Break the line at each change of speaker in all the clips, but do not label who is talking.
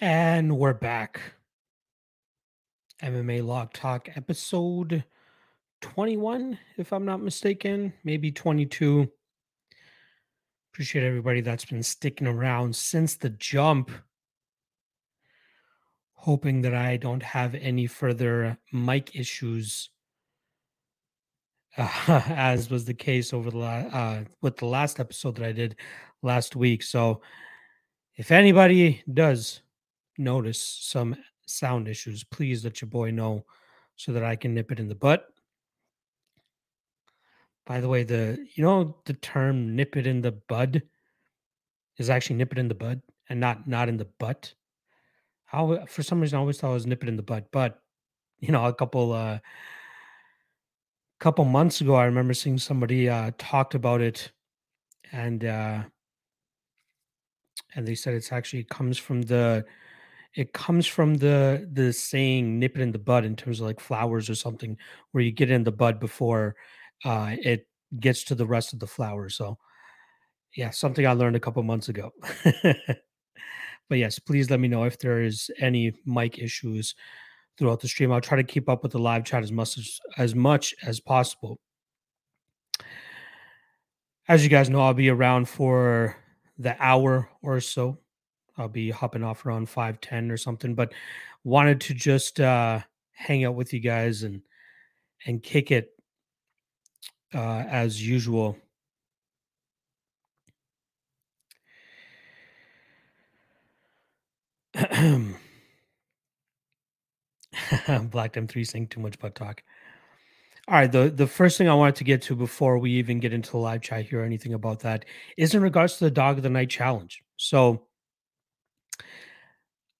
And we're back. MMA Lock Talk episode 21, if I'm not mistaken, maybe 22. Appreciate everybody that's been sticking around since the jump. Hoping that I don't have any further mic issues, uh, as was the case over the la- uh, with the last episode that I did last week. So, if anybody does notice some sound issues, please let your boy know so that I can nip it in the butt. By the way, the you know the term "nip it in the bud" is actually "nip it in the bud" and not not in the butt. How for some reason I always thought it was "nip it in the butt," but you know a couple uh couple months ago I remember seeing somebody uh talked about it and uh and they said it's actually comes from the it comes from the the saying "nip it in the bud" in terms of like flowers or something, where you get in the bud before uh, it gets to the rest of the flower. So, yeah, something I learned a couple months ago. but yes, please let me know if there is any mic issues throughout the stream. I'll try to keep up with the live chat as much as, as much as possible. As you guys know, I'll be around for the hour or so I'll be hopping off around 510 or something, but wanted to just uh hang out with you guys and and kick it uh as usual. Black M3 saying too much butt talk. All right, the the first thing I wanted to get to before we even get into the live chat here or anything about that is in regards to the dog of the night challenge. So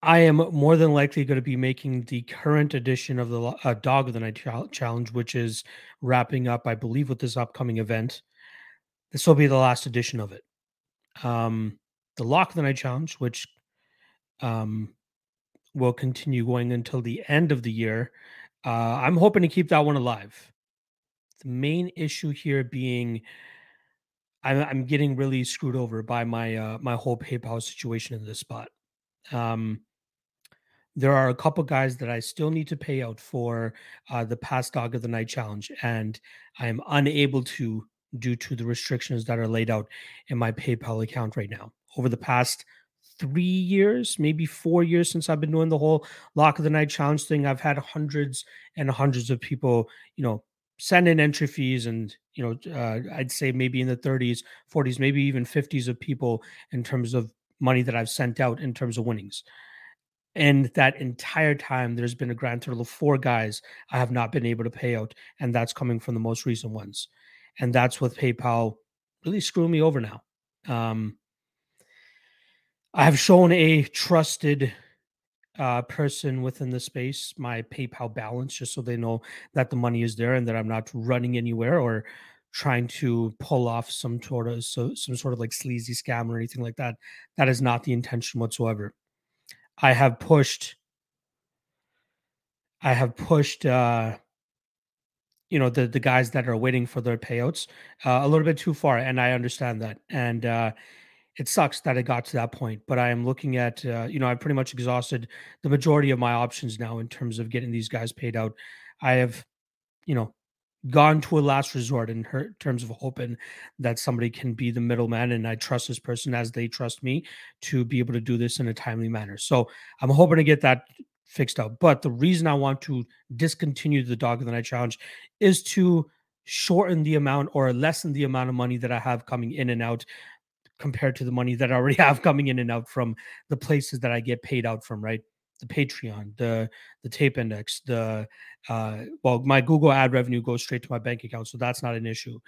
I am more than likely going to be making the current edition of the uh, Dog of the Night Challenge, which is wrapping up, I believe, with this upcoming event. This will be the last edition of it. Um, the Lock of the Night Challenge, which um, will continue going until the end of the year. Uh, I'm hoping to keep that one alive. The main issue here being I'm, I'm getting really screwed over by my uh, my whole PayPal situation in this spot. Um, there are a couple guys that I still need to pay out for uh, the past dog of the night challenge, and I am unable to due to the restrictions that are laid out in my PayPal account right now. Over the past three years, maybe four years since I've been doing the whole lock of the night challenge thing, I've had hundreds and hundreds of people, you know, send in entry fees and you know uh, i'd say maybe in the 30s 40s maybe even 50s of people in terms of money that i've sent out in terms of winnings and that entire time, there's been a grand total of four guys I have not been able to pay out. And that's coming from the most recent ones. And that's with PayPal really screwing me over now. Um, I have shown a trusted uh, person within the space my PayPal balance just so they know that the money is there and that I'm not running anywhere or trying to pull off some sort of so some sort of like sleazy scam or anything like that. That is not the intention whatsoever. I have pushed I have pushed uh you know the the guys that are waiting for their payouts uh, a little bit too far and I understand that and uh it sucks that it got to that point but I am looking at uh, you know I've pretty much exhausted the majority of my options now in terms of getting these guys paid out. I have you know gone to a last resort in her, terms of hoping that somebody can be the middleman and I trust this person as they trust me to be able to do this in a timely manner. So I'm hoping to get that fixed up. But the reason I want to discontinue the dog of the night challenge is to shorten the amount or lessen the amount of money that I have coming in and out compared to the money that I already have coming in and out from the places that I get paid out from, right? The Patreon, the the tape index, the uh, well, my Google ad revenue goes straight to my bank account, so that's not an issue.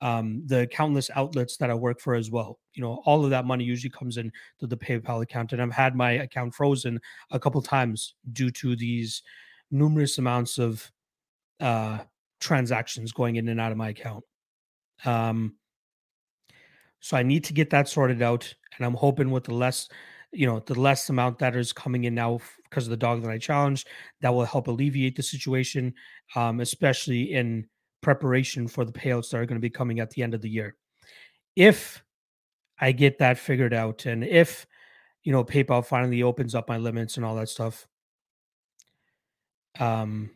Um, the countless outlets that I work for as well, you know, all of that money usually comes in to the PayPal account, and I've had my account frozen a couple times due to these numerous amounts of uh, transactions going in and out of my account. Um, so I need to get that sorted out, and I'm hoping with the less you know, the less amount that is coming in now because of the dog that I challenge, that will help alleviate the situation, um, especially in preparation for the payouts that are going to be coming at the end of the year. If I get that figured out, and if you know, PayPal finally opens up my limits and all that stuff, um,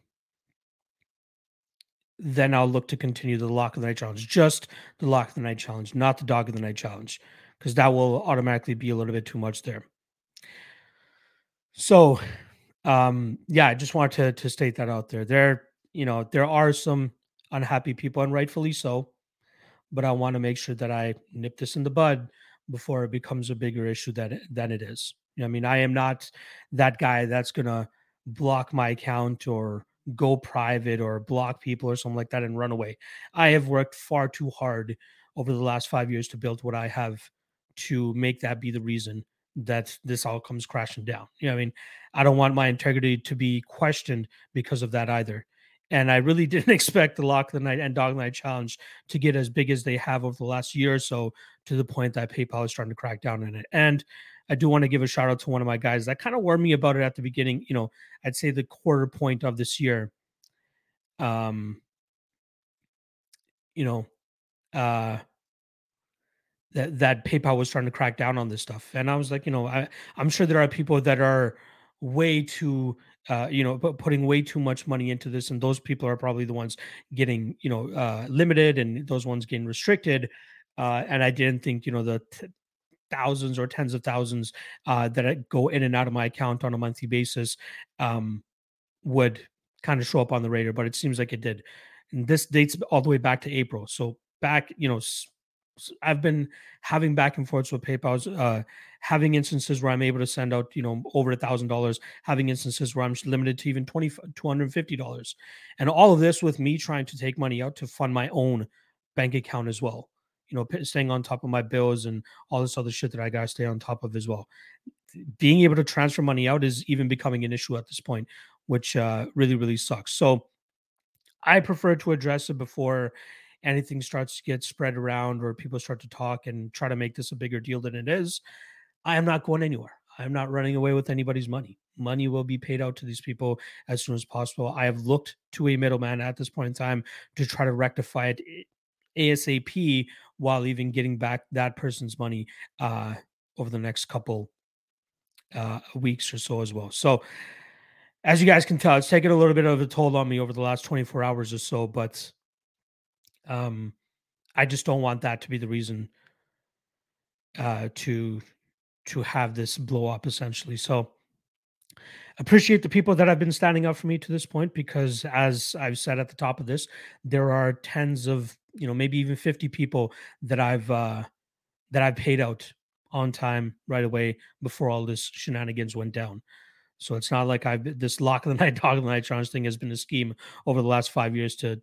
then I'll look to continue the lock of the night challenge, just the lock of the night challenge, not the dog of the night challenge, because that will automatically be a little bit too much there. So, um, yeah, I just wanted to to state that out there. There, you know, there are some unhappy people, and rightfully so. But I want to make sure that I nip this in the bud before it becomes a bigger issue that than it is. You know, I mean, I am not that guy that's gonna block my account or go private or block people or something like that and run away. I have worked far too hard over the last five years to build what I have to make that be the reason that this all comes crashing down. You know, I mean, I don't want my integrity to be questioned because of that either. And I really didn't expect the Lock of the Night and Dog Night challenge to get as big as they have over the last year or so to the point that PayPal is starting to crack down on it. And I do want to give a shout out to one of my guys that kind of warned me about it at the beginning. You know, I'd say the quarter point of this year. Um, you know, uh, that that PayPal was trying to crack down on this stuff, and I was like, you know, I I'm sure there are people that are way too uh, you know, putting way too much money into this, and those people are probably the ones getting, you know, uh, limited, and those ones getting restricted. Uh, and I didn't think, you know, the t- thousands or tens of thousands uh, that go in and out of my account on a monthly basis um, would kind of show up on the radar, but it seems like it did. And this dates all the way back to April. So back, you know, I've been having back and forths with PayPal, uh, having instances where I'm able to send out, you know, over a thousand dollars, having instances where I'm limited to even twenty two hundred and fifty dollars, and all of this with me trying to take money out to fund my own bank account as well. You know, staying on top of my bills and all this other shit that I gotta stay on top of as well. Being able to transfer money out is even becoming an issue at this point, which uh, really really sucks. So I prefer to address it before anything starts to get spread around or people start to talk and try to make this a bigger deal than it is, I am not going anywhere. I'm not running away with anybody's money. Money will be paid out to these people as soon as possible. I have looked to a middleman at this point in time to try to rectify it ASAP while even getting back that person's money uh, over the next couple uh, weeks or so as well. So, as you guys can tell, it's taken a little bit of a toll on me over the last 24 hours or so, but um, I just don't want that to be the reason uh, to to have this blow up essentially. So appreciate the people that have been standing up for me to this point because as I've said at the top of this, there are tens of, you know, maybe even 50 people that I've uh that I've paid out on time right away before all this shenanigans went down. So it's not like I've this lock of the night, dog of the night challenge thing has been a scheme over the last five years to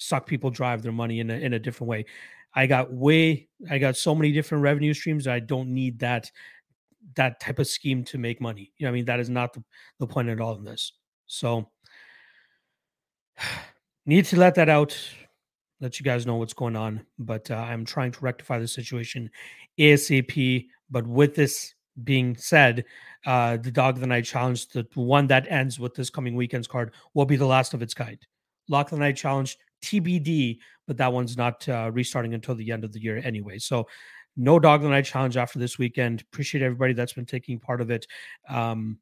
suck people drive their money in a, in a different way. I got way, I got so many different revenue streams. I don't need that that type of scheme to make money. You know, I mean, that is not the, the point at all in this. So need to let that out, let you guys know what's going on. But uh, I'm trying to rectify the situation ASAP. But with this being said, uh, the Dog of the Night Challenge, the one that ends with this coming weekend's card, will be the last of its kind. Lock of the Night Challenge TBD, but that one's not uh, restarting until the end of the year anyway. So, no Dog the Night challenge after this weekend. Appreciate everybody that's been taking part of it, um,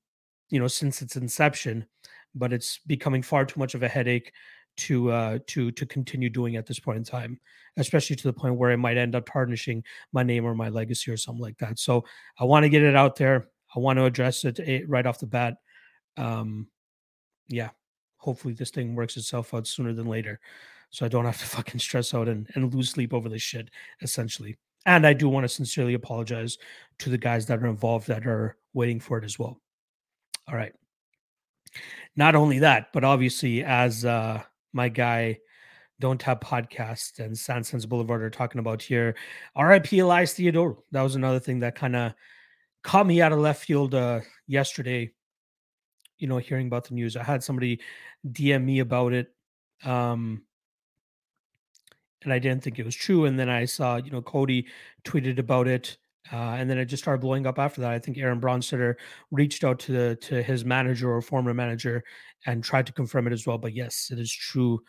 you know, since its inception. But it's becoming far too much of a headache to uh, to to continue doing at this point in time, especially to the point where it might end up tarnishing my name or my legacy or something like that. So I want to get it out there. I want to address it eh, right off the bat. Um, yeah, hopefully this thing works itself out sooner than later so I don't have to fucking stress out and, and lose sleep over this shit, essentially. And I do want to sincerely apologize to the guys that are involved that are waiting for it as well. All right. Not only that, but obviously, as uh, my guy Don't Have Podcast and Sansons Boulevard are talking about here, RIP Elias Theodorou. That was another thing that kind of caught me out of left field uh, yesterday you know, hearing about the news. I had somebody DM me about it. Um, and I didn't think it was true. And then I saw, you know, Cody tweeted about it. Uh, and then it just started blowing up after that. I think Aaron Bronsteter reached out to the to his manager or former manager and tried to confirm it as well. But yes, it is true.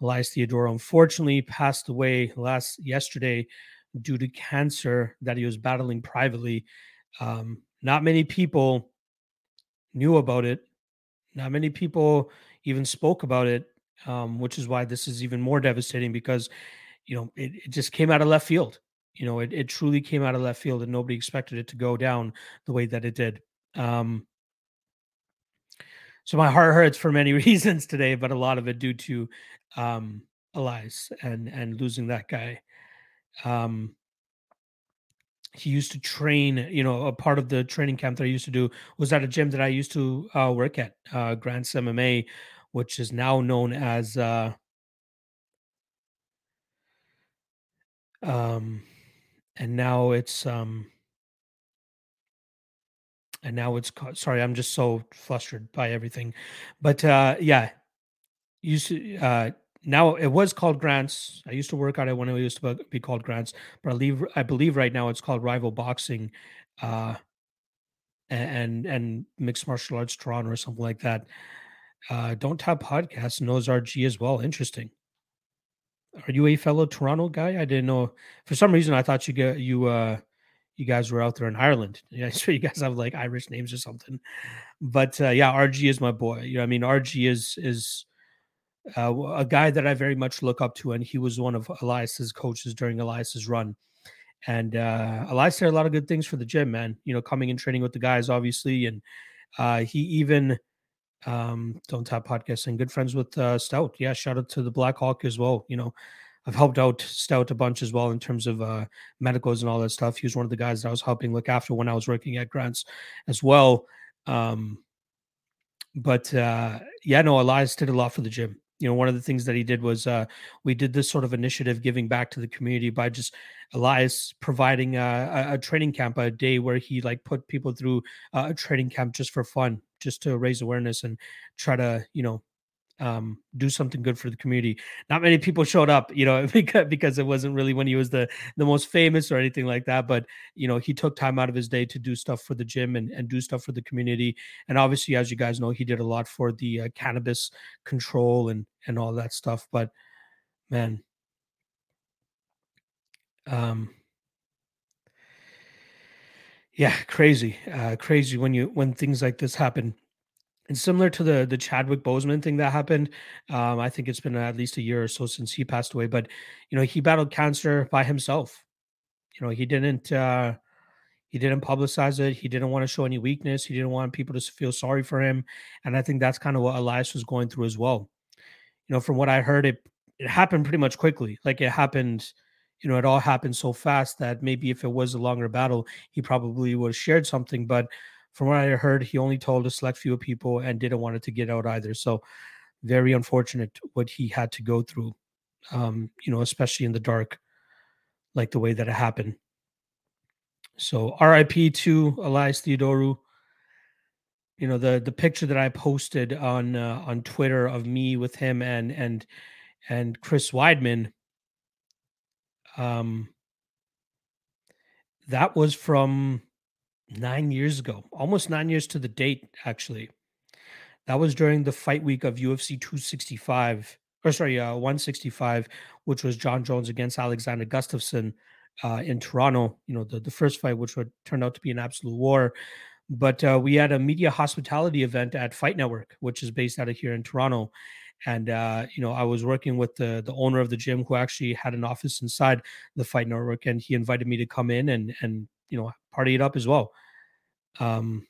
Elias Theodorou unfortunately passed away last yesterday due to cancer that he was battling privately. Um, not many people knew about it. Not many people even spoke about it, um, which is why this is even more devastating because, you know, it, it just came out of left field. You know, it, it truly came out of left field and nobody expected it to go down the way that it did. Um, so my heart hurts for many reasons today, but a lot of it due to um, Elias and and losing that guy. Um, he used to train, you know, a part of the training camp that I used to do was at a gym that I used to uh, work at, uh, Grants MMA, which is now known as, uh, um, and now it's, um, and now it's called, sorry, I'm just so flustered by everything, but uh, yeah, used to, uh, now it was called Grants. I used to work at it when it used to be called Grants, but I believe I believe right now it's called Rival Boxing, uh, and and Mixed Martial Arts Toronto or something like that. Uh, Don't Tap Podcast knows RG as well. Interesting. Are you a fellow Toronto guy? I didn't know. For some reason, I thought you get you uh you guys were out there in Ireland. Yeah, I swear you guys have like Irish names or something. But uh, yeah, RG is my boy. You know, I mean, RG is is uh, a guy that I very much look up to, and he was one of Elias's coaches during Elias's run. And uh, Elias said a lot of good things for the gym, man. You know, coming and training with the guys, obviously, and uh, he even um, don't tap podcast and good friends with uh, Stout. Yeah, shout out to the Black Hawk as well. You know, I've helped out Stout a bunch as well in terms of uh, medicals and all that stuff. He was one of the guys that I was helping look after when I was working at Grants as well. Um, but uh, yeah, no, Elias did a lot for the gym you know one of the things that he did was uh, we did this sort of initiative giving back to the community by just elias providing a, a training camp a day where he like put people through a training camp just for fun just to raise awareness and try to you know um, do something good for the community. Not many people showed up, you know, because because it wasn't really when he was the the most famous or anything like that. But you know, he took time out of his day to do stuff for the gym and and do stuff for the community. And obviously, as you guys know, he did a lot for the uh, cannabis control and and all that stuff. But man, um, yeah, crazy, uh, crazy when you when things like this happen and similar to the the Chadwick Boseman thing that happened, um, I think it's been at least a year or so since he passed away. But you know, he battled cancer by himself. You know, he didn't uh, he didn't publicize it. He didn't want to show any weakness. He didn't want people to feel sorry for him. And I think that's kind of what Elias was going through as well. You know, from what I heard, it it happened pretty much quickly. Like it happened, you know, it all happened so fast that maybe if it was a longer battle, he probably would have shared something. But from what I heard, he only told a select few people and didn't want it to get out either. So very unfortunate what he had to go through. Um, you know, especially in the dark, like the way that it happened. So RIP to Elias Theodorou. You know, the the picture that I posted on uh, on Twitter of me with him and and and Chris Weidman. Um that was from nine years ago, almost nine years to the date, actually. That was during the fight week of UFC 265, or sorry, uh, 165, which was Jon Jones against Alexander Gustafsson uh, in Toronto. You know, the, the first fight, which would turn out to be an absolute war. But uh, we had a media hospitality event at Fight Network, which is based out of here in Toronto. And uh, you know, I was working with the the owner of the gym, who actually had an office inside the Fight Network, and he invited me to come in and and you know party it up as well. Um,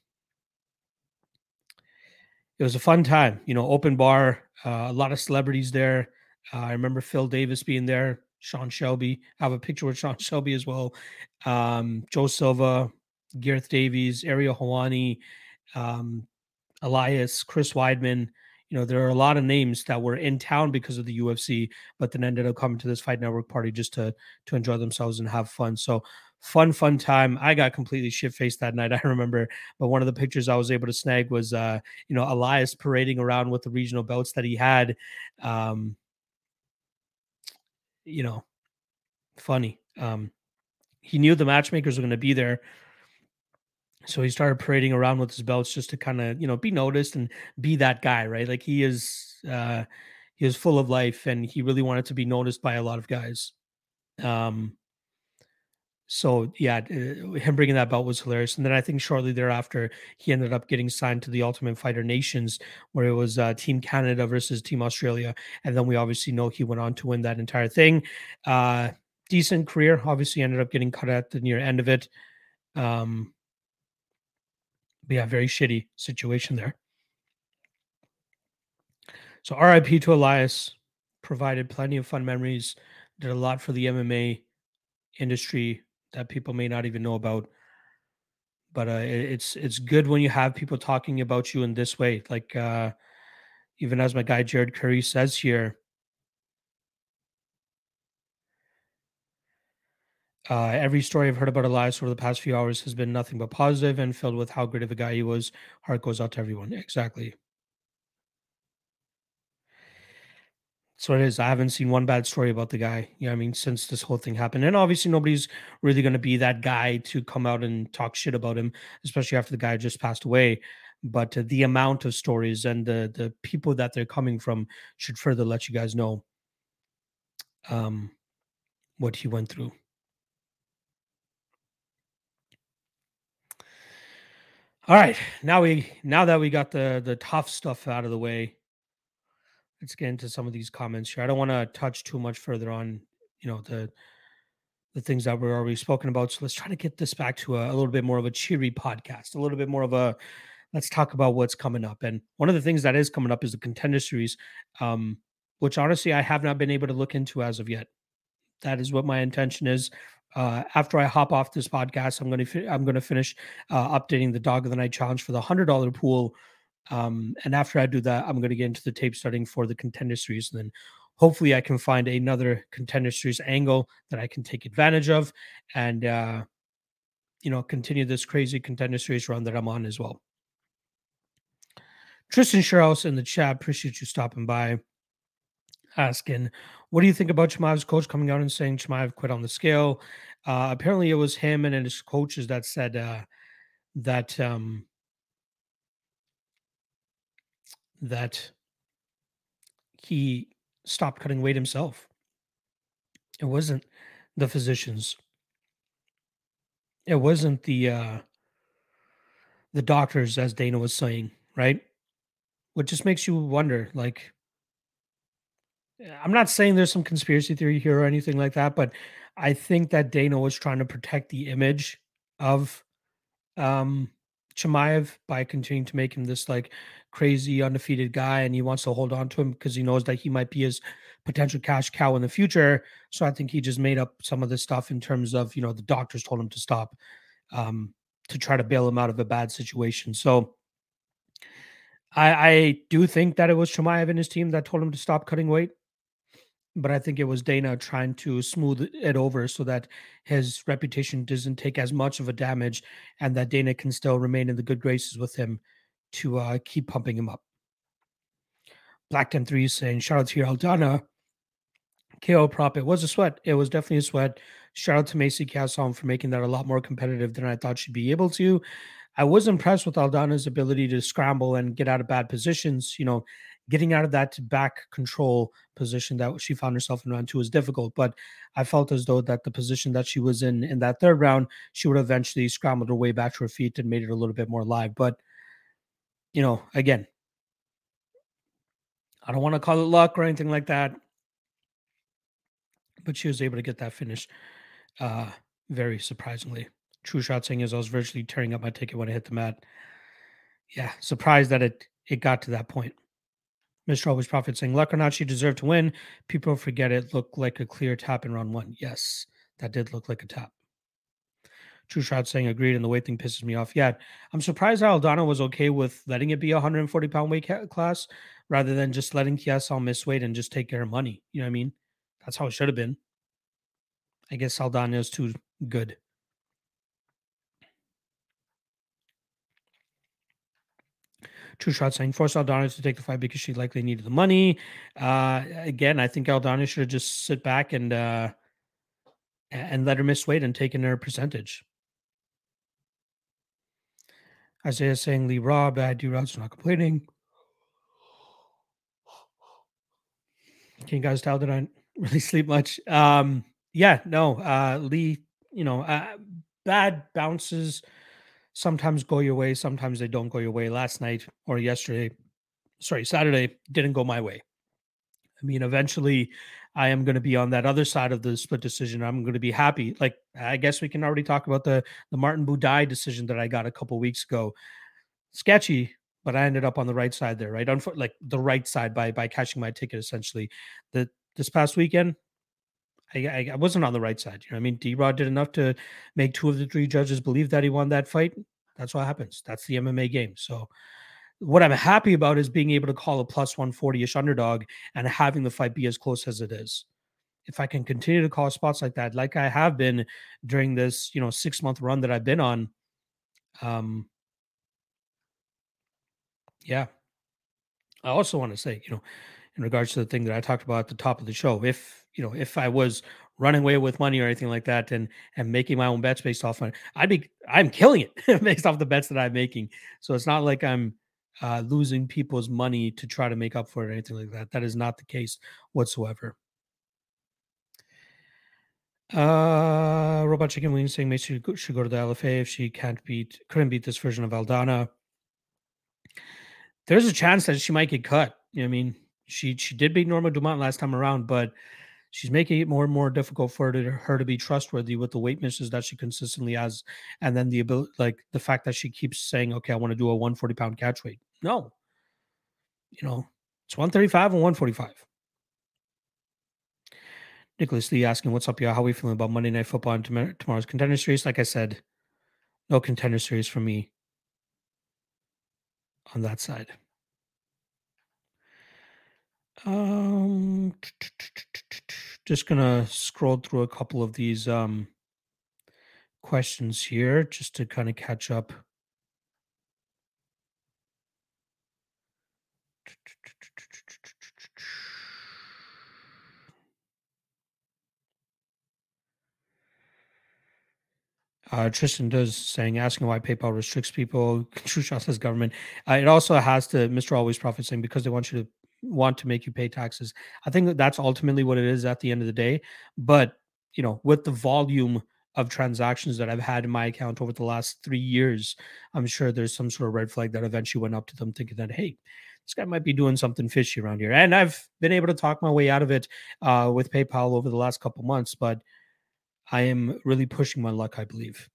it was a fun time, you know, open bar, uh, a lot of celebrities there. Uh, I remember Phil Davis being there, Sean Shelby. I have a picture with Sean Shelby as well. Um, Joe Silva, Gareth Davies, Ariel Helwani, um, Elias, Chris Weidman. You know, there are a lot of names that were in town because of the UFC, but then ended up coming to this Fight Network party just to to enjoy themselves and have fun. So fun, fun time. I got completely shit faced that night. I remember, but one of the pictures I was able to snag was, uh, you know, Elias parading around with the regional belts that he had. Um, you know, funny. Um, he knew the matchmakers were going to be there. So he started parading around with his belts just to kind of, you know, be noticed and be that guy, right? Like he is, uh, he is full of life and he really wanted to be noticed by a lot of guys. Um, So yeah, uh, him bringing that belt was hilarious. And then I think shortly thereafter, he ended up getting signed to the Ultimate Fighter Nations, where it was uh, Team Canada versus Team Australia. And then we obviously know he went on to win that entire thing. Uh, decent career. Obviously, ended up getting cut at the near end of it. Um, but yeah, very shitty situation there. So RIP to Elias. Provided plenty of fun memories. Did a lot for the MMA industry that people may not even know about. But uh, it's it's good when you have people talking about you in this way. Like uh, even as my guy Jared Curry says here, Uh, every story I've heard about Elias over the past few hours has been nothing but positive and filled with how great of a guy he was. Heart goes out to everyone. Exactly. So it is. I haven't seen one bad story about the guy. You know, I mean, since this whole thing happened, and obviously nobody's really going to be that guy to come out and talk shit about him, especially after the guy just passed away. But uh, the amount of stories and the the people that they're coming from should further let you guys know um, what he went through. All right, now we now that we got the the tough stuff out of the way, let's get into some of these comments here. I don't want to touch too much further on, you know, the the things that we're already spoken about. So let's try to get this back to a, a little bit more of a cheery podcast, a little bit more of a let's talk about what's coming up. And one of the things that is coming up is the contender series, um, which honestly I have not been able to look into as of yet. That is what my intention is. Uh, after I hop off this podcast, I'm going to fi- I'm going to finish uh, updating the Dog of the Night challenge for the hundred dollar pool um, and after I do that, I'm going to get into the tape studying for the contender series. And then hopefully I can find another contender series angle that I can take advantage of and, uh, you know, continue this crazy contender series run that I'm on as well. Tristan Sherhouse in the chat, appreciate you stopping by. Asking, what do you think about Chimaev's coach coming out and saying Chimaev quit on the scale? Uh, apparently, it was him and his coaches that said uh, that um, that he stopped cutting weight himself. It wasn't the physicians. It wasn't the uh the doctors as Dana was saying, right? What just makes you wonder like I'm not saying there's some conspiracy theory here or anything like that, but I think that Dana was trying to protect the image of um Chimaev by continuing to make him this like crazy undefeated guy and he wants to hold on to him because he knows that he might be his potential cash cow in the future. So I think he just made up some of this stuff in terms of, you know, the doctors told him to stop um, to try to bail him out of a bad situation. So I, I do think that it was Chimaev and his team that told him to stop cutting weight. But I think it was Dana trying to smooth it over so that his reputation doesn't take as much of a damage and that Dana can still remain in the good graces with him to uh, keep pumping him up. Black 10 3 saying, shout out to your Aldana. KO prop. It was a sweat. It was definitely a sweat. Shout out to Macy Chiasson for making that a lot more competitive than I thought she'd be able to. I was impressed with Aldana's ability to scramble and get out of bad positions. You know, getting out of that back control position that she found herself in round two was difficult. But I felt as though that the position that she was in in that third round, she would eventually scrambled her way back to her feet and made it a little bit more live. But you know, again, I don't want to call it luck or anything like that, but she was able to get that finish uh, very surprisingly. True shot saying is I was virtually tearing up my ticket when I hit the mat. Yeah, surprised that it it got to that point. Mr. Always Profit saying, luck or not, she deserved to win. People forget it looked like a clear tap in round one. Yes, that did look like a tap. True Shot saying agreed, and the weight thing pisses me off. Yeah, I'm surprised Aldana was okay with letting it be a 140 pound weight class rather than just letting Chiasson miss weight and just take her money. You know what I mean? That's how it should have been. I guess Aldana is too good. True Shot saying force Aldana to take the fight because she likely needed the money. Uh, again, I think Aldana should have just sit back and uh, and let her miss weight and taken her percentage. Isaiah saying Lee Rob, I do Rod's not complaining. Can you guys tell that I don't really sleep much? Um, yeah, no, uh, Lee you know, uh, bad bounces sometimes go your way, sometimes they don't go your way. Last night or yesterday, sorry, Saturday didn't go my way. I mean, eventually I am going to be on that other side of the split decision. I'm going to be happy. Like, I guess we can already talk about the, the Martin Buday decision that I got a couple weeks ago. Sketchy, but I ended up on the right side there, right? Unfor- like the right side by by cashing my ticket essentially. The this past weekend, I, I, I wasn't on the right side. You know, I mean, D Rod did enough to make two of the three judges believe that he won that fight. That's what happens. That's the MMA game. So, what I'm happy about is being able to call a plus 140 ish underdog and having the fight be as close as it is. If I can continue to call spots like that, like I have been during this, you know, six month run that I've been on, um, yeah. I also want to say, you know, in regards to the thing that I talked about at the top of the show, if you know, if I was running away with money or anything like that and and making my own bets based off on I'd be I'm killing it based off the bets that I'm making. So it's not like I'm uh, losing people's money to try to make up for it or anything like that. That is not the case whatsoever. Uh, Robot Chicken Wings saying maybe she should go to the LFA if she can't beat, couldn't beat this version of Aldana. There's a chance that she might get cut. You know I mean, she she did beat Norma Dumont last time around, but she's making it more and more difficult for her to, her to be trustworthy with the weight misses that she consistently has, and then the ability, like the fact that she keeps saying, "Okay, I want to do a 140 pound catch weight." No, you know, it's 135 and 145. Nicholas Lee asking, "What's up, y'all? How are we feeling about Monday Night Football and tomorrow's contender series?" Like I said, no contender series for me on that side. Um, just gonna scroll through a couple of these um questions here just to kind of catch up. Uh, Tristan does saying asking why PayPal restricts people. True says government. Uh, it also has to Mr. Always Profit saying because they want you to want to make you pay taxes. I think that that's ultimately what it is at the end of the day. But you know, with the volume of transactions that I've had in my account over the last three years, I'm sure there's some sort of red flag that eventually went up to them, thinking that hey, this guy might be doing something fishy around here. And I've been able to talk my way out of it uh, with PayPal over the last couple months, but I am really pushing my luck, I believe.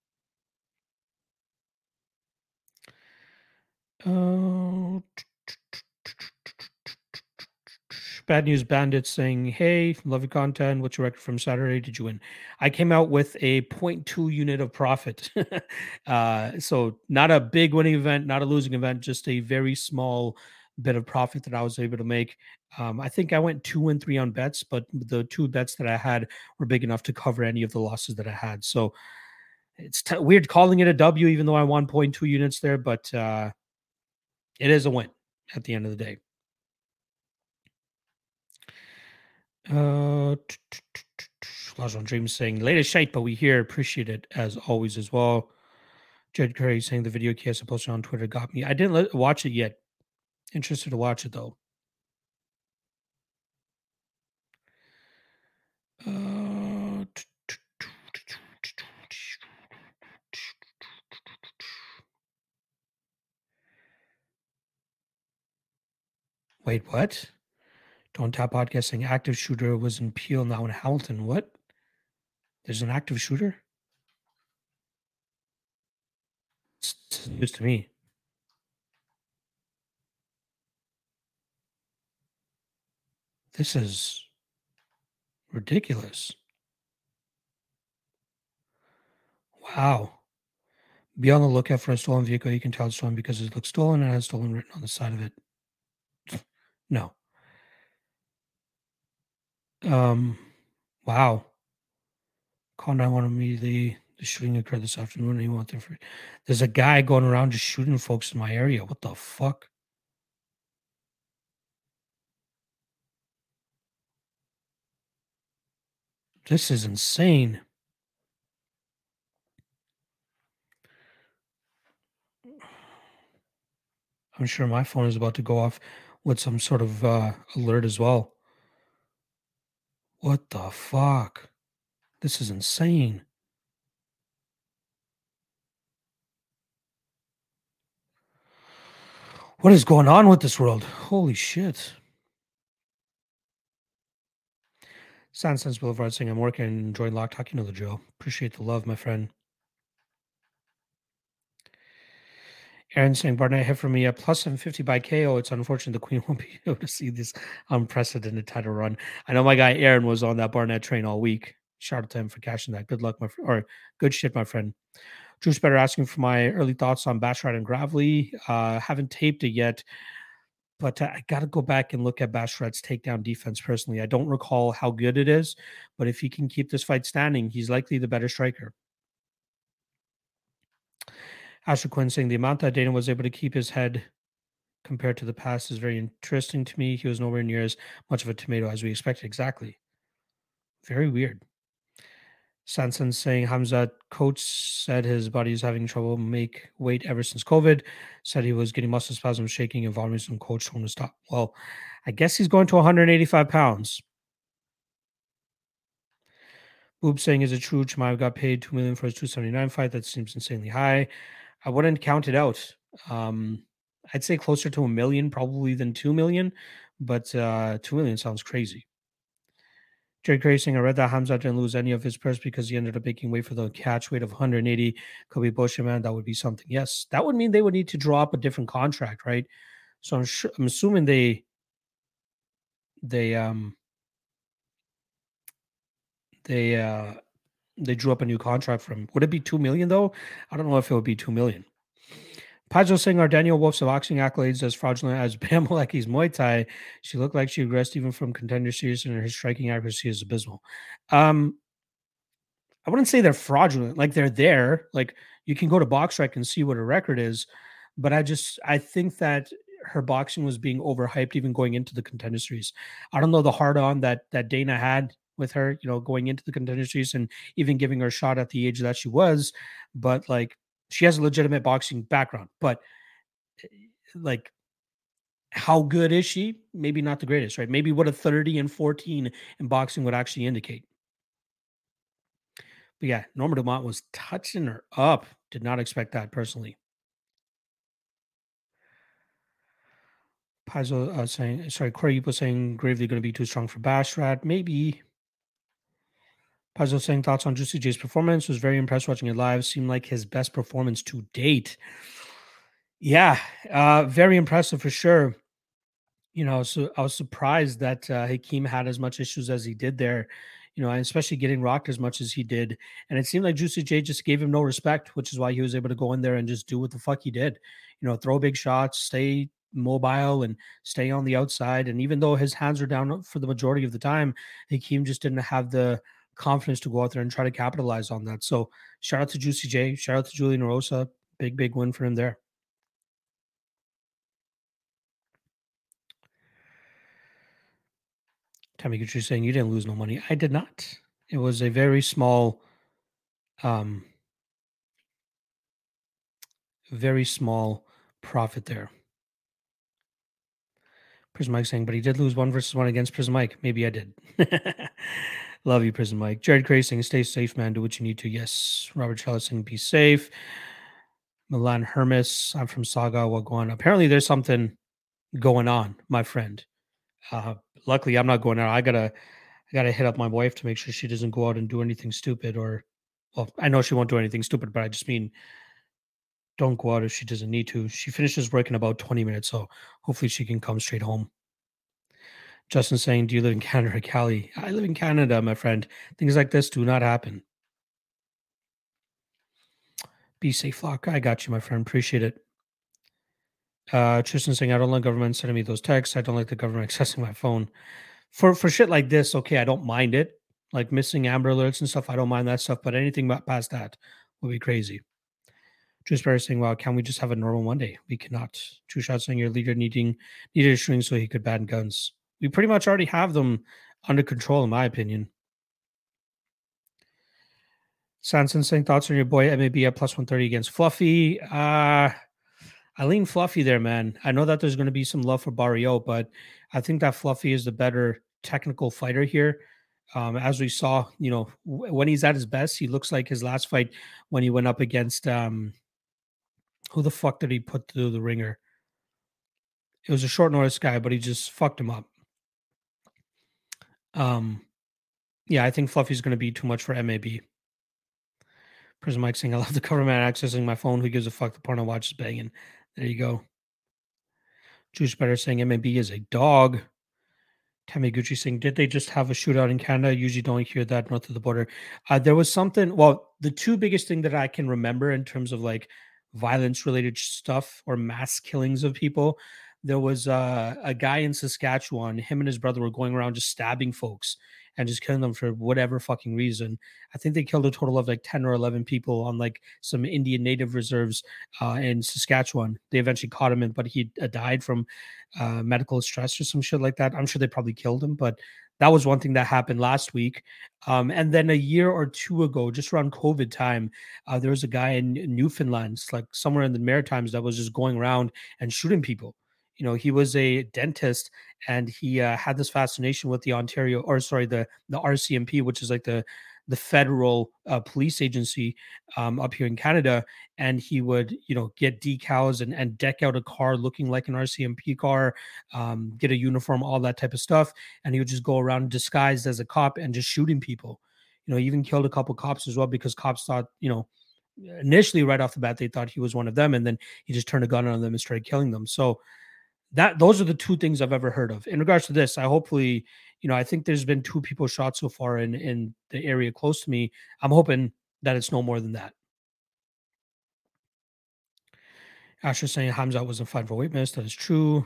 Uh, Bad News Bandit saying, Hey, love your content. What's your record from Saturday? Did you win? I came out with a 0.2 unit of profit. uh, so, not a big winning event, not a losing event, just a very small bit of profit that I was able to make. Um, I think I went two and three on bets, but the two bets that I had were big enough to cover any of the losses that I had. So, it's t- weird calling it a W, even though I won 0.2 units there, but uh, it is a win at the end of the day. Uh, on Dreams saying latest shite, but we here appreciate it as always as well. Jed Curry saying the video Kiesa posted on Twitter got me. I didn't let, watch it yet. Interested to watch it though. Uh, wait, what? Don't Tap Podcast saying active shooter was in Peel, now in Hamilton. What? There's an active shooter? It's news to me. This is ridiculous. Wow. Be on the lookout for a stolen vehicle. You can tell it's stolen because it looks stolen and has stolen written on the side of it. No. Um, wow. Call 911 immediately. The shooting occurred this afternoon. You want them for there's a guy going around just shooting folks in my area. What the fuck? This is insane. I'm sure my phone is about to go off with some sort of uh, alert as well. What the fuck? This is insane. What is going on with this world? Holy shit. Sandsense Boulevard saying I'm working and enjoying Lock Talk. You know the drill. Appreciate the love, my friend. Aaron saying Barnett hit for me at plus 750 by KO. It's unfortunate the Queen won't be able to see this unprecedented title run. I know my guy Aaron was on that Barnett train all week. Shout out to him for cashing that. Good luck, my friend. Or good shit, my friend. Drew Better asking for my early thoughts on Basharat and Gravely. Uh, haven't taped it yet, but uh, I got to go back and look at Basharat's takedown defense personally. I don't recall how good it is, but if he can keep this fight standing, he's likely the better striker. Asher Quinn saying the amount that Dana was able to keep his head compared to the past is very interesting to me. He was nowhere near as much of a tomato as we expected. Exactly. Very weird. Sanson saying Hamza coach said his body is having trouble make weight ever since COVID. Said he was getting muscle spasms, shaking, and vomiting. Some coach told him to stop. Well, I guess he's going to 185 pounds. Boob saying, "Is it true Chimaev got paid two million for his 279 fight? That seems insanely high. I wouldn't count it out. Um, I'd say closer to a million probably than two million, but uh, two million sounds crazy." Jerry Gray saying, I read that Hamza didn't lose any of his purse because he ended up making weight for the catch weight of 180. Could be bullshit. That would be something. Yes, that would mean they would need to draw up a different contract, right? So I'm I'm assuming they, they, um, they, uh, they drew up a new contract for him. Would it be two million though? I don't know if it would be two million. Pajo saying our Danyelle Wolf's boxing accolades as fraudulent as Bam Muay Thai. She looked like she regressed even from contender series, and her striking accuracy is abysmal. Um, I wouldn't say they're fraudulent. Like they're there. Like you can go to BoxRec and see what her record is. But I just I think that her boxing was being overhyped even going into the contender series. I don't know the hard on that that Dana had with her, you know, going into the contender series and even giving her a shot at the age that she was. But like she has a legitimate boxing background, but eh, like how good is she? Maybe not the greatest, right? Maybe what a 30 and 14 in boxing would actually indicate. But yeah, Norma Dumont was touching her up. Did not expect that personally. Paizo uh, saying, sorry, Corey was saying Gravely going to be too strong for Basharat. Maybe. Paizo saying thoughts on Juicy J's performance. Was very impressed watching it live. Seemed like his best performance to date. Yeah, uh, very impressive for sure. You know, so I was surprised that uh, Hakeem had as much issues as he did there. You know, and especially getting rocked as much as he did. And it seemed like Juicy J just gave him no respect, which is why he was able to go in there and just do what the fuck he did. You know, throw big shots, stay mobile and stay on the outside. And even though his hands were down for the majority of the time, Hakeem just didn't have the confidence to go out there and try to capitalize on that. So shout out to Juicy J, shout out to Julian Erosa. Big, big win for him there. Tammy Gucci saying you didn't lose no money. I did not. It was a very small, um, very small profit there. Prism Mike saying, but he did lose one versus one against Prism Mike. Maybe I did. Love you, Prison Mike. Jared saying, stay safe, man. Do what you need to. Yes. Robert saying, be safe. Milan Hermes. I'm from Sauga. Wagwan. Apparently, there's something going on, my friend. Uh, luckily, I'm not going out. I gotta, I gotta hit up my wife to make sure she doesn't go out and do anything stupid. Or, well, I know she won't do anything stupid, but I just mean, don't go out if she doesn't need to. She finishes work in about 20 minutes, so hopefully she can come straight home. Justin saying, Do you live in Canada Cali? I live in Canada, my friend. Things like this do not happen. Be safe, Flock. I got you, my friend. Appreciate it. Uh, Tristan saying, I don't like government sending me those texts. I don't like the government accessing my phone. For for shit like this, okay, I don't mind it. Like missing Amber alerts and stuff, I don't mind that stuff. But anything past that would be crazy. Drew Sparrow saying, "Well, can we just have a normal Monday? We cannot." True shot saying, "Your leader needing needed a string so he could ban guns." We pretty much already have them under control, in my opinion. Sanson saying thoughts on your boy MAB at plus 130 against Fluffy. Uh I lean Fluffy there, man. I know that there's going to be some love for Barrio, but I think that Fluffy is the better technical fighter here. Um, as we saw, you know, w- when he's at his best, he looks like his last fight when he went up against um, who the fuck did he put through the ringer? It was a short notice guy, but he just fucked him up. Um, yeah, I think Fluffy's going to be too much for MAB. Prison Mike saying, I love the cover man accessing my phone. Who gives a fuck? The porno watch is banging. There you go. Juice Better saying MAB is a dog. Tammy Gucci saying, did they just have a shootout in Canada? Usually don't hear that north of the border. Uh, there was something, well, the two biggest thing that I can remember in terms of like violence related stuff or mass killings of people, there was uh, a guy in Saskatchewan, him and his brother were going around just stabbing folks and just killing them for whatever fucking reason. I think they killed a total of like 10 or 11 people on like some Indian native reserves uh, in Saskatchewan. They eventually caught him, in, but he uh, died from uh, medical stress or some shit like that. I'm sure they probably killed him, but that was one thing that happened last week. Um, and then a year or two ago, just around COVID time, uh, there was a guy in Newfoundland, like somewhere in the Maritimes, that was just going around and shooting people you know he was a dentist and he uh, had this fascination with the ontario or sorry the the rcmp which is like the the federal uh, police agency um, up here in canada and he would you know get decals and, and deck out a car looking like an rcmp car um, get a uniform all that type of stuff and he would just go around disguised as a cop and just shooting people. You know he even killed a couple cops as well because cops thought you know initially right off the bat they thought he was one of them and then he just turned a gun on them and started killing them. So that those are the two things I've ever heard of. In regards to this, I hopefully, you know, I think there's been two people shot so far in in the area close to me. I'm hoping that it's no more than that. Asher saying Hamza wasn't fine for weight miss. That is true.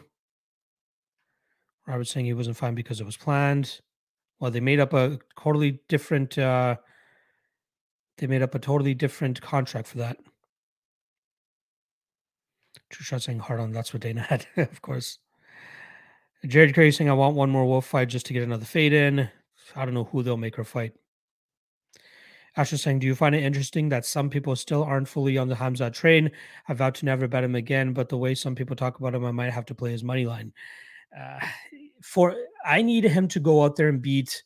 Robert saying he wasn't fine because it was planned. Well, they made up a totally different. uh They made up a totally different contract for that. Shot saying hard on. That's what Dana had, of course. Jared Curry saying, I want one more wolf fight just to get another fade in. I don't know who they'll make her fight. Asher saying, Do you find it interesting that some people still aren't fully on the Hamza train? I vowed to never bet him again, but the way some people talk about him, I might have to play his money line. Uh, for I need him to go out there and beat,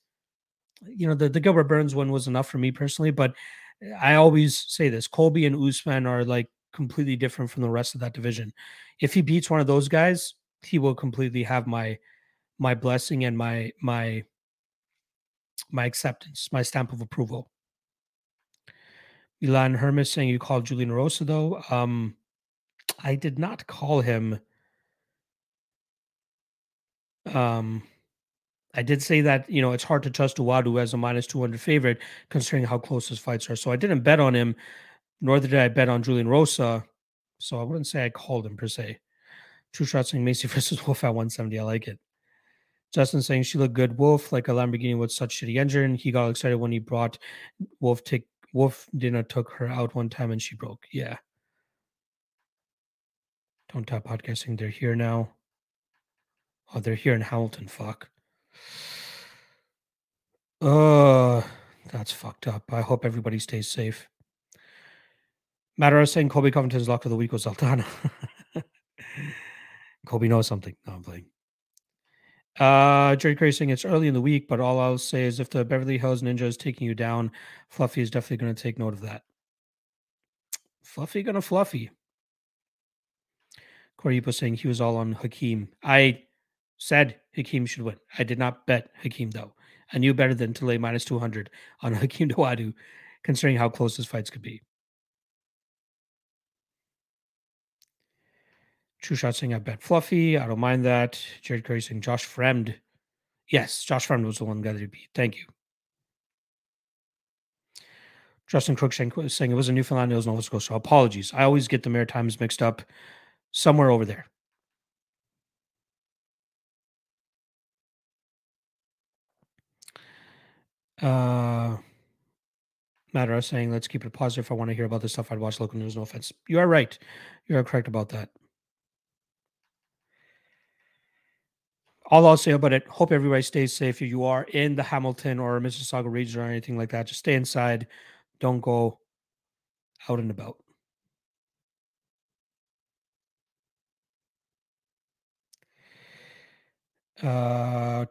you know, the, the Gilbert Burns one was enough for me personally, but I always say this Colby and Usman are like completely different from the rest of that division. If he beats one of those guys, he will completely have my my blessing and my my my acceptance, my stamp of approval. Milan Hermes saying you called Julian Erosa though. Um, I did not call him. Um, I did say that you know it's hard to trust Dawodu as a minus two hundred favorite considering how close his fights are. So I didn't bet on him nor did I bet on Julian Erosa. So I wouldn't say I called him per se. True shot saying Macy versus Wolf at 170. I like it. Justin saying she looked good. Wolf, like a Lamborghini with such shitty engine. He got excited when he brought Wolf take Wolf dinner took her out one time and she broke. Yeah. Don't tap podcasting. They're here now. Oh, they're here in Hamilton. Fuck. Oh, that's fucked up. I hope everybody stays safe. Matter of saying Colby Covington's lock of the week was Aldana. Colby knows something. No, I'm playing. Uh, Jerry Curry saying it's early in the week, but all I'll say is if the Beverly Hills Ninja is taking you down, Fluffy is definitely going to take note of that. Fluffy gonna fluffy. Corey Yipo saying he was all on Hakeem. I said Hakeem should win. I did not bet Hakeem though. I knew better than to lay minus 200 on Hakeem Dawodu, considering how close his fights could be. True Shot saying I bet Fluffy. I don't mind that. Jared Curry saying Josh Fremd. Yes, Josh Fremd was the one guy that beat. Thank you. Justin Crook saying it was a Newfoundland, it was Nova Scotia. Apologies. I always get the Maritimes mixed up somewhere over there. Uh, Matter of saying, let's keep it positive. If I want to hear about this stuff, I'd watch local news. No offense. You are right. You are correct about that. All I'll say about it, hope everybody stays safe. If you are in the Hamilton or Mississauga region or anything like that, just stay inside. Don't go out and about. Uh,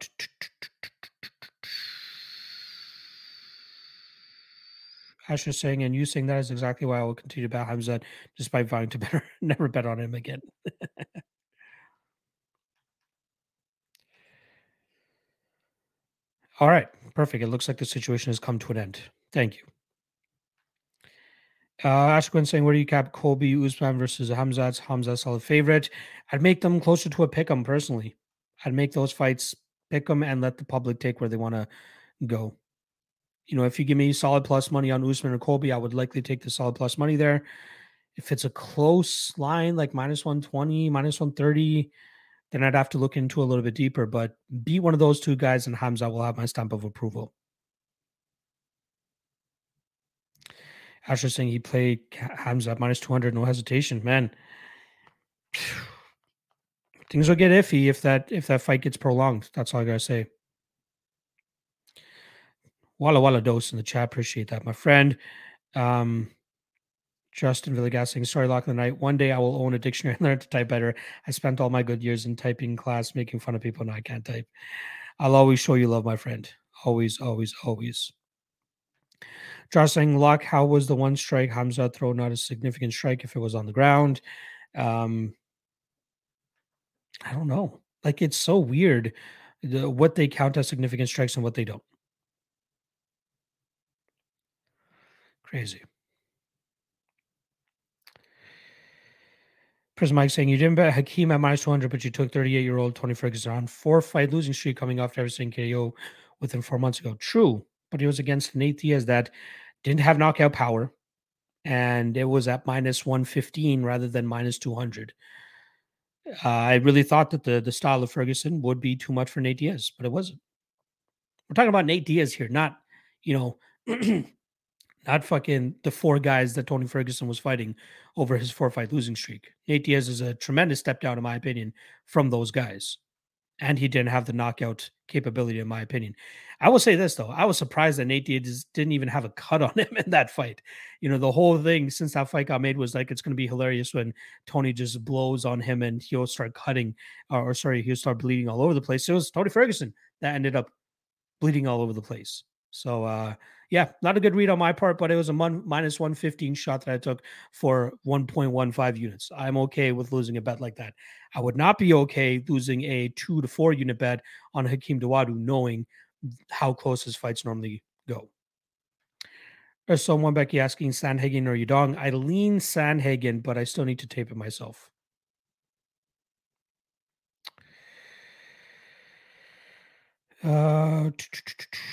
Asher saying, and you saying that is exactly why I will continue to bet Hamza despite vowing to better never bet on him again. All right, perfect. It looks like the situation has come to an end. Thank you. Uh, Ashwin saying, where do you cap Colby Usman versus Hamzat? Hamza solid favorite. I'd make them closer to a pick 'em personally. I'd make those fights pick them and let the public take where they want to go. You know, if you give me solid plus money on Usman or Colby, I would likely take the solid plus money there. If it's a close line like minus 120, minus 130, then I'd have to look into a little bit deeper. But be one of those two guys, and Hamza will have my stamp of approval. Asher saying he played Hamza minus 200, no hesitation. Man, things will get iffy if that if that fight gets prolonged. That's all I gotta say. Walla Walla dose in the chat. Appreciate that, my friend. Um, Justin Villegas saying, sorry, lock the night. One day I will own a dictionary and learn to type better. I spent all my good years in typing class making fun of people. Now I can't type. I'll always show you love, my friend. Always, always, always. Josh saying, Lock, how was the one strike Hamza throw not a significant strike if it was on the ground? Um, I don't know. Like it's so weird the, what they count as significant strikes and what they don't. Crazy. Chris Mike saying you didn't bet Hakeem at minus 200, but you took 38 year old Tony Ferguson on four fight losing streak coming off Jefferson KO within four months ago. True, but it was against Nate Diaz that didn't have knockout power, and it was at minus 115 rather than minus 200. Uh, I really thought that the the style of Ferguson would be too much for Nate Diaz, but it wasn't. We're talking about Nate Diaz here, not you know not fucking the four guys that Tony Ferguson was fighting over his four fight losing streak. Nate Diaz is a tremendous step down, in my opinion, from those guys. And he didn't have the knockout capability, in my opinion. I will say this, though. I was surprised that Nate Diaz didn't even have a cut on him in that fight. You know, the whole thing since that fight got made was like, it's going to be hilarious when Tony just blows on him and he'll start cutting, or, or sorry, he'll start bleeding all over the place. It was Tony Ferguson that ended up bleeding all over the place. So, uh, yeah, not a good read on my part, but it was a mon- minus 115 shot that I took for 1.15 units. I'm okay with losing a bet like that. I would not be okay losing a two to four unit bet on Hakeem Dawodu, knowing how close his fights normally go. There's someone Becky asking Sandhagen or Yadong. I lean Sandhagen, but I still need to tape it myself. Uh,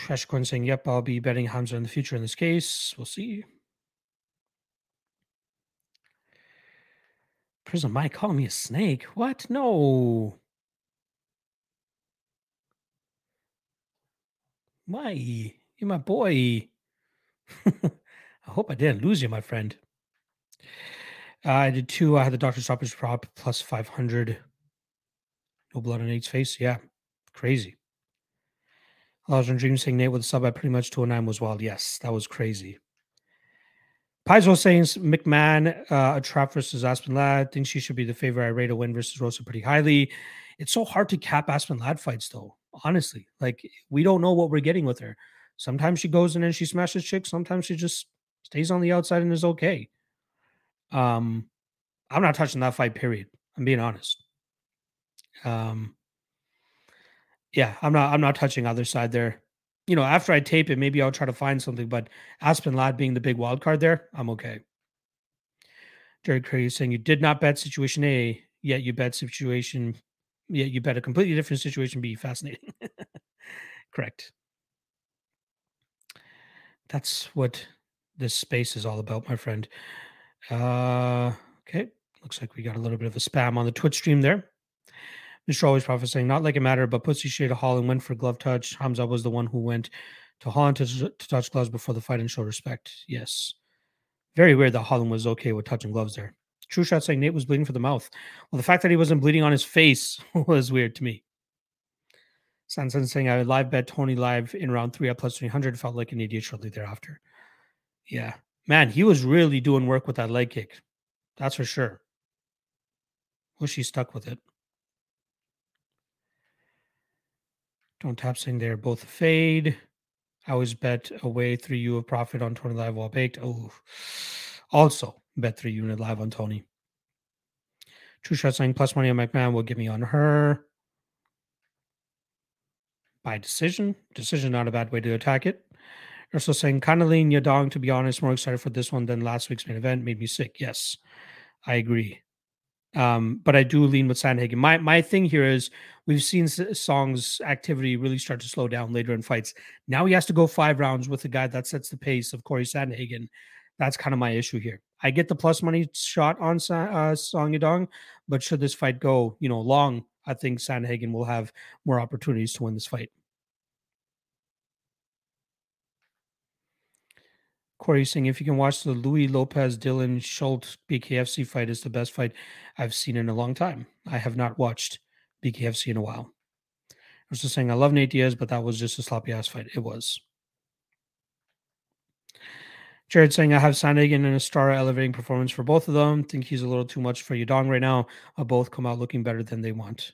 Ashquin saying, "Yep, I'll be betting Hamza in the future in this case. We'll see." Prison Mike calling me a snake. What? No. My, you're my boy. I hope I didn't lose you, my friend. Uh, I did two. I had the Doctor Stoppage prop plus 500. No blood on Nate's face. Yeah, crazy. Larger Dream saying Nate with a sub at pretty much 209 was wild. Yes, that was crazy. Paizo saying McMahon, uh, a trap versus Aspen Ladd. Thinks she should be the favorite. I rate a win versus Rosa pretty highly. It's so hard to cap Aspen Ladd fights, though. Honestly, like we don't know what we're getting with her. Sometimes she goes in and she smashes chicks. Sometimes she just stays on the outside and is okay. Um, I'm not touching that fight. Period. I'm being honest. Um, yeah, I'm not I'm not touching other side there. You know, after I tape it, maybe I'll try to find something. But Aspen Ladd being the big wild card there, I'm okay. Jerry Curry is saying you did not bet situation A, yet you bet situation, yet you bet a completely different situation B. Fascinating. Correct. That's what this space is all about, my friend. Uh, okay, looks like we got a little bit of a spam on the Twitch stream there. Mr. Always prophesying, not like it mattered, but Pussy Shade of Holland went for glove touch. Hamza was the one who went to Holland to, to touch gloves before the fight and show respect. Yes. Very weird that Holland was okay with touching gloves there. True shot saying Nate was bleeding for the mouth. Well, the fact that he wasn't bleeding on his face was weird to me. Sanson saying I live bet Tony live in round three at plus 300. Felt like an idiot shortly thereafter. Yeah. Man, he was really doing work with that leg kick. That's for sure. Wish he stuck with it. Don't tap saying they're both fade. I always bet away three U of profit on Tony Live while baked. Oh, also bet three unit live on Tony. True shot saying plus money on McMahon will give me on her. by decision. Decision, not a bad way to attack it. Also saying, kind of lean Yadong, to be honest, more excited for this one than last week's main event. Made me sick. Yes, I agree. Um, but I do lean with Sandhagen. My my thing here is we've seen Song's activity really start to slow down later in fights. Now he has to go five rounds with a guy that sets the pace of Corey Sandhagen. That's kind of my issue here. I get the plus money shot on uh, Song Yadong, but should this fight go, you know, long, I think Sandhagen will have more opportunities to win this fight. Corey saying if you can watch the Louis Lopez Dylan Schultz BKFC fight is the best fight I've seen in a long time. I have not watched BKFC in a while. I was just saying I love Nate Diaz, but that was just a sloppy ass fight. It was. Jared saying I have Sandhagen and a star elevating performance for both of them. Think he's a little too much for Yadong right now. Both come out looking better than they want.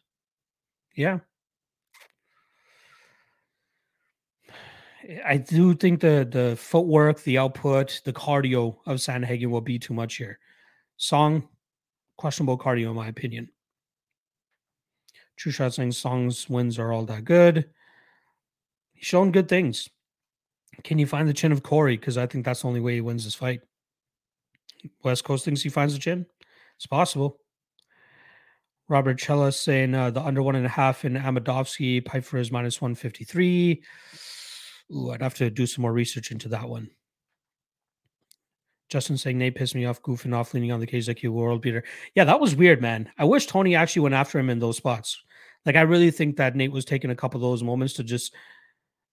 Yeah. I do think the the footwork, the output, the cardio of Sandhagen will be too much here. Song, questionable cardio in my opinion. True shot saying Song's wins are all that good. He's shown good things. Can you find the chin of Corey? Because I think that's the only way he wins this fight. West Coast thinks he finds the chin. It's possible. Robert Chella saying uh, the under one and a half in Amedovski. Piper is minus 153. Ooh, I'd have to do some more research into that one. Justin saying Nate pissed me off, goofing off, leaning on the he world beater. Yeah, that was weird, man. I wish Tony actually went after him in those spots. Like, I really think that Nate was taking a couple of those moments to just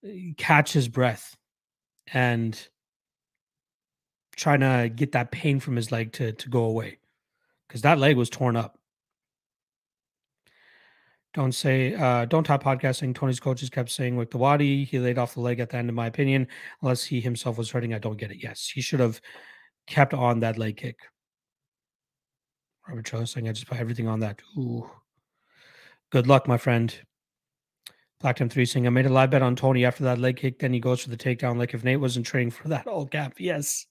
eh, catch his breath and trying to get that pain from his leg to, to go away because that leg was torn up. Don't say, uh, don't talk podcasting. Tony's coaches kept saying with the Wadi, he laid off the leg at the end, in my opinion, unless he himself was hurting. I don't get it. Yes, he should have kept on that leg kick. Robert Cho saying, I just put everything on that. Ooh. Good luck, my friend. Black Time 3 saying, I made a live bet on Tony after that leg kick. Then he goes for the takedown. Like if Nate wasn't training for that all gap. Yes.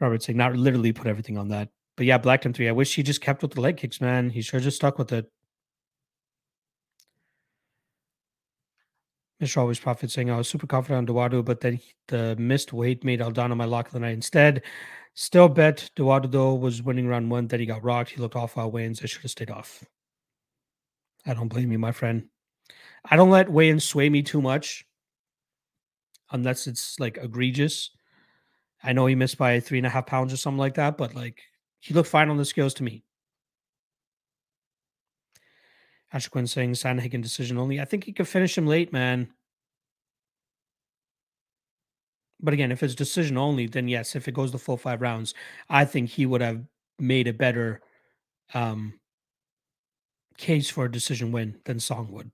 Robert saying, not literally put everything on that. But yeah, Black Time 3. I wish he just kept with the leg kicks, man. He sure just stuck with it. Mr. Always Profit saying, I was super confident on Dawodu, but then he, the missed weight made Aldana my lock of the night instead. Still bet Dawodu, though, was winning round one. Then he got rocked. He looked off our wins. I should have stayed off. I don't blame you, my friend. I don't let weigh-ins sway me too much unless it's like egregious. I know he missed by three and a half pounds or something like that, but like he looked fine on the scales to me. Asher Quinn saying Sandhagen decision only. I think he could finish him late, man. But again, if it's decision only, then yes, if it goes the full five rounds, I think he would have made a better um, case for a decision win than Song would.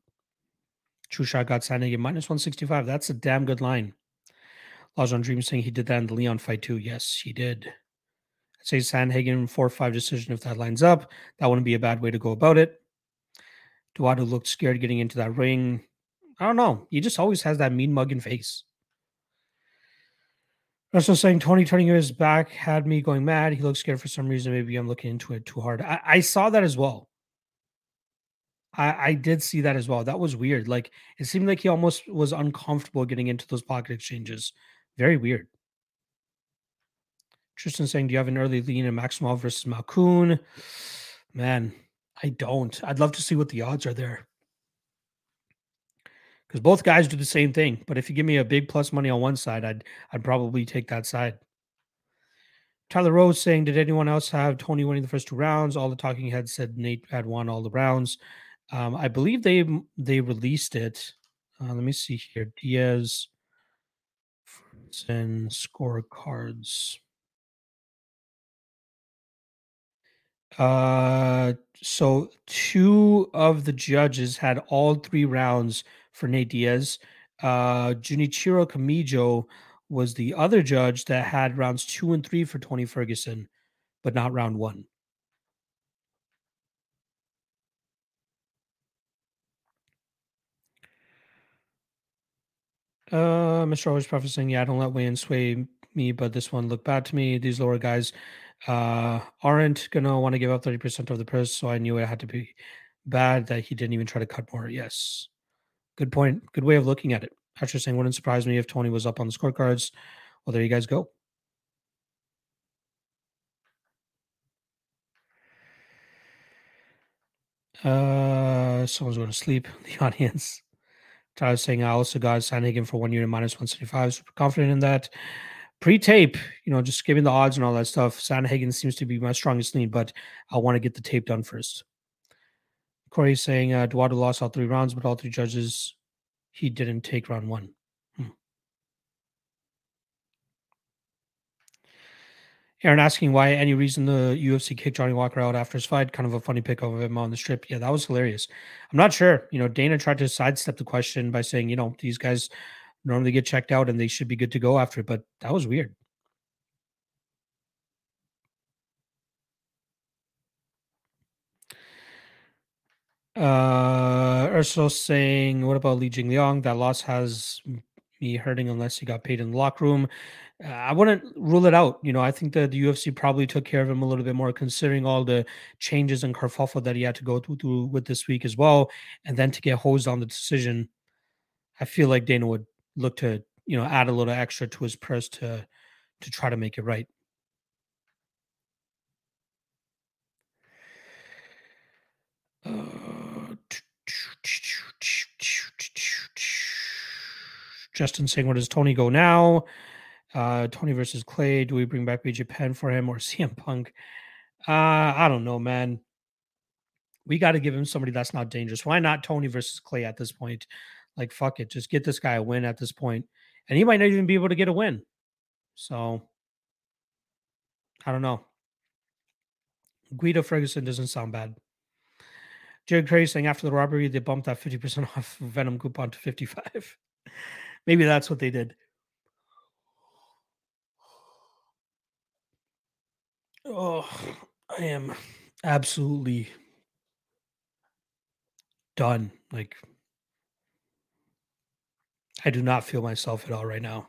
True shot got Sandhagen minus 165. That's a damn good line. Lajon Dream saying he did that in the Leon fight too. Yes, he did. I'd say Sandhagen 4 5 decision if that lines up. That wouldn't be a bad way to go about it. Dawodu looked scared getting into that ring. I don't know. He just always has that mean mugging face. Also saying Tony turning his back had me going mad. He looks scared for some reason. Maybe I'm looking into it too hard. I, I saw that as well. I, I did see that as well. That was weird. Like it seemed like he almost was uncomfortable getting into those pocket exchanges. Very weird. Tristan saying, Do you have an early lean in Maximov versus Malkoun? Man, I don't. I'd love to see what the odds are there. Because both guys do the same thing. But if you give me a big plus money on one side, I'd I'd probably take that side. Tyler Rose saying, Did anyone else have Tony winning the first two rounds? All the talking heads said Nate had won all the rounds. Um, I believe they they released it. Uh, let me see here. Diaz and scorecards. Uh, so two of the judges had all three rounds for Nate Diaz. Uh, Junichiro Kamijo was the other judge that had rounds two and three for Tony Ferguson, but not round one. Uh, Mr. Always prefacing, yeah, don't let Wayne sway me, but this one looked bad to me. These lower guys uh, aren't gonna want to give up 30% of the purse, so I knew it had to be bad that he didn't even try to cut more. Yes. Good point. Good way of looking at it. Actually saying wouldn't surprise me if Tony was up on the scorecards. Well, there you guys go. Uh, someone's going to sleep. The audience. Tyler saying I also got Sandhagen for one year minus 175. Super confident in that. Pre-tape, you know, just giving the odds and all that stuff. Sandhagen seems to be my strongest lead, but I want to get the tape done first. Corey saying uh, lost all three rounds, but all three judges he didn't take round one. Hmm. Aaron asking why any reason the UFC kicked Johnny Walker out after his fight. Kind of a funny pick of him on the strip. Yeah, that was hilarious. I'm not sure. You know, Dana tried to sidestep the question by saying, you know, these guys normally get checked out and they should be good to go after it, but that was weird. Uh, Ursula saying, "What about Li Jingliang? That loss has me hurting unless he got paid in the locker room. Uh, I wouldn't rule it out. You know, I think that the UFC probably took care of him a little bit more, considering all the changes in kerfuffle that he had to go through, through with this week as well, and then to get hosed on the decision. I feel like Dana would look to you know add a little extra to his purse to to try to make it right. Uh, Justin saying, where does Tony go now? Uh, Tony versus Clay. Do we bring back BJ Penn for him or CM Punk? Uh, I don't know, man. We got to give him somebody that's not dangerous. Why not Tony versus Clay at this point? Like, fuck it. Just get this guy a win at this. And he might not even be able to get a win. So, I don't know. Guida Ferguson doesn't sound bad. Jared Craig saying after the robbery, they bumped that 50% off Venom coupon to 55. Maybe that's what they did. Oh, I am absolutely done. Like, I do not feel myself at all right now.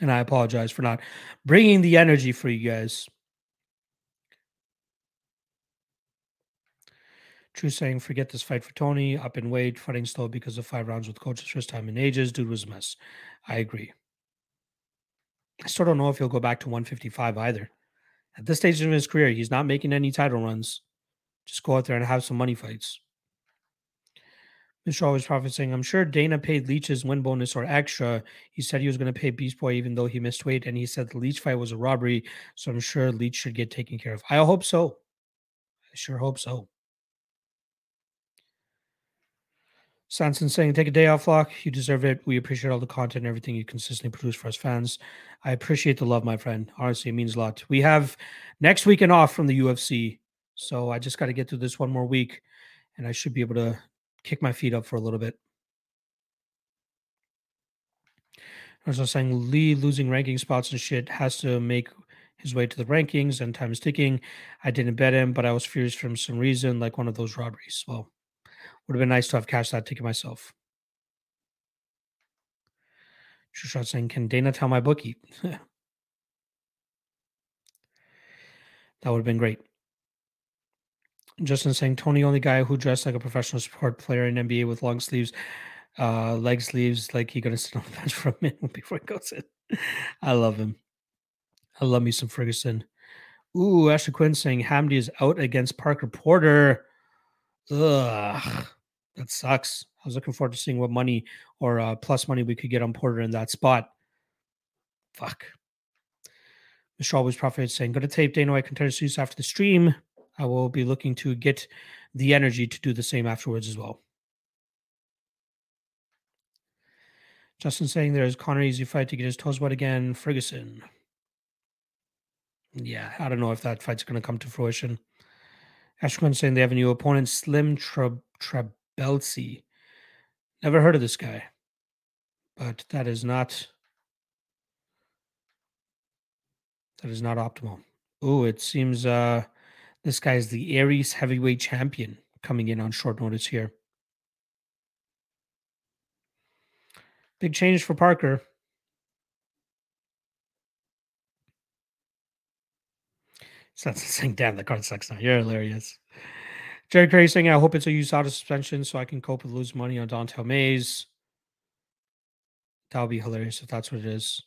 And I apologize for not bringing the energy for you guys. True saying, forget this fight for Tony. Up in weight, fighting slow because of five rounds with coaches, first time in ages. Dude was a mess. I agree. I still don't know if he'll go back to 155 either. At this stage of his career, he's not making any title runs. Just go out there and have some money fights. Mr. Always Prophet saying, I'm sure Dana paid Leech's win bonus or extra. He said he was going to pay Beast Boy even though he missed weight, and he said the Leech fight was a robbery. So I'm sure Leech should get taken care of. I hope so. I sure hope so. Sanson saying, take a day off, Lock. You deserve it. We appreciate all the content and everything you consistently produce for us fans. I appreciate the love, my friend. Honestly, it means a lot. We have next weekend off from the UFC. So I just got to get through this one more week and I should be able to kick my feet up for a little bit. I was saying Lee losing ranking spots and shit has to make his way to the rankings and time is ticking. I didn't bet him, but I was furious for some reason, like one of those robberies. Well, would have been nice to have cashed that ticket myself. Shot saying, Can Dana tell my bookie? that would have been great. Justin saying, Tony, only guy who dressed like a professional sport player in NBA with long sleeves, uh, leg sleeves, like he gonna sit on the bench for a minute before he goes in. I love him. I love me some Ferguson. Ooh, Ashley Quinn saying Hamdi is out against Parker Porter. Ugh, that sucks. I was looking forward to seeing what money or uh, plus money we could get on Porter in that spot. Fuck. Mr. Always Prophet saying, Go to tape Dana White contender series after the stream. I will be looking to get the energy to do the same afterwards as well. Justin saying there's Conor easy fight to get his toes wet again. Ferguson. Yeah, I don't know if that fight's going to come to fruition. Ashwin saying they have a new opponent, Slim Trabelsi. Never heard of this guy, but that is not that is not optimal. Oh, it seems uh this guy is the ARES heavyweight champion coming in on short notice here. Big change for Parker. So that's saying, damn, the card sucks now. You're hilarious. Jerry Curry saying, I hope it's a USADA suspension so I can cope with losing money on Don'Tale Mayes. That would be hilarious if that's what it is.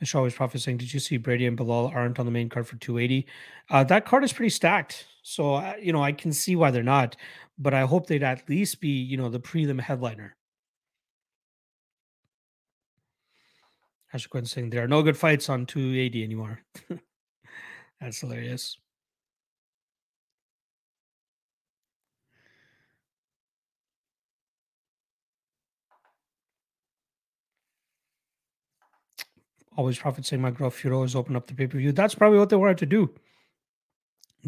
Michelle always prophet saying, Did you see Brady and Belal aren't on the main card for 280? Uh, that card is pretty stacked. So, uh, you know, I can see why they're not, but I hope they'd at least be, you know, the prelim headliner. Asher Quinn saying, There are no good fights on 280 anymore. That's hilarious. Always Prophet saying my girl Furo opened up the pay per view. That's probably what they wanted to do.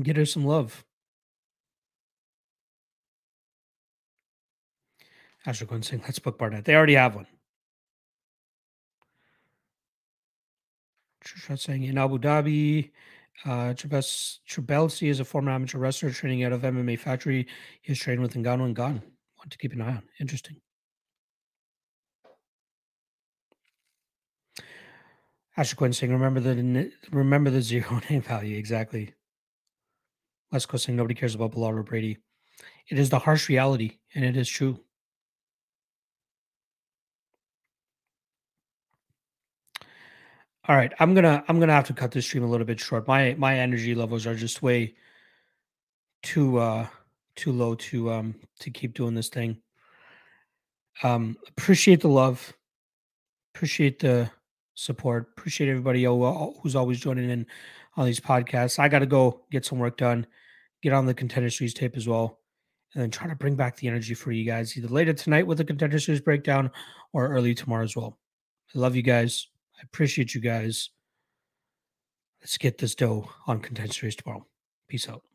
Get her some love. Asher Quinn saying, let's book Barnett. They already have one. Shot saying in Abu Dhabi, uh, Trabelsi is a former amateur wrestler training out of MMA Factory. He has trained with Ngannou and Gane. Want to keep an eye on. Interesting. Asher Quinn saying, "Remember the remember the zero name value exactly." West Coast saying, "Nobody cares about Belal or Brady." It is the harsh reality, and it is true. All right, I'm gonna I'm gonna have to cut this stream a little bit short. My my energy levels are just way too uh too low to um to keep doing this thing. Um, appreciate the love, appreciate the support. Appreciate everybody uh, who's always joining in on these podcasts. I got to go get some work done, get on the Contender Series tape as well, and then try to bring back the energy for you guys either later tonight with the Contender Series breakdown or early tomorrow as well. I love you guys. I appreciate you guys. Let's get this dough on Contender Series tomorrow. Peace out.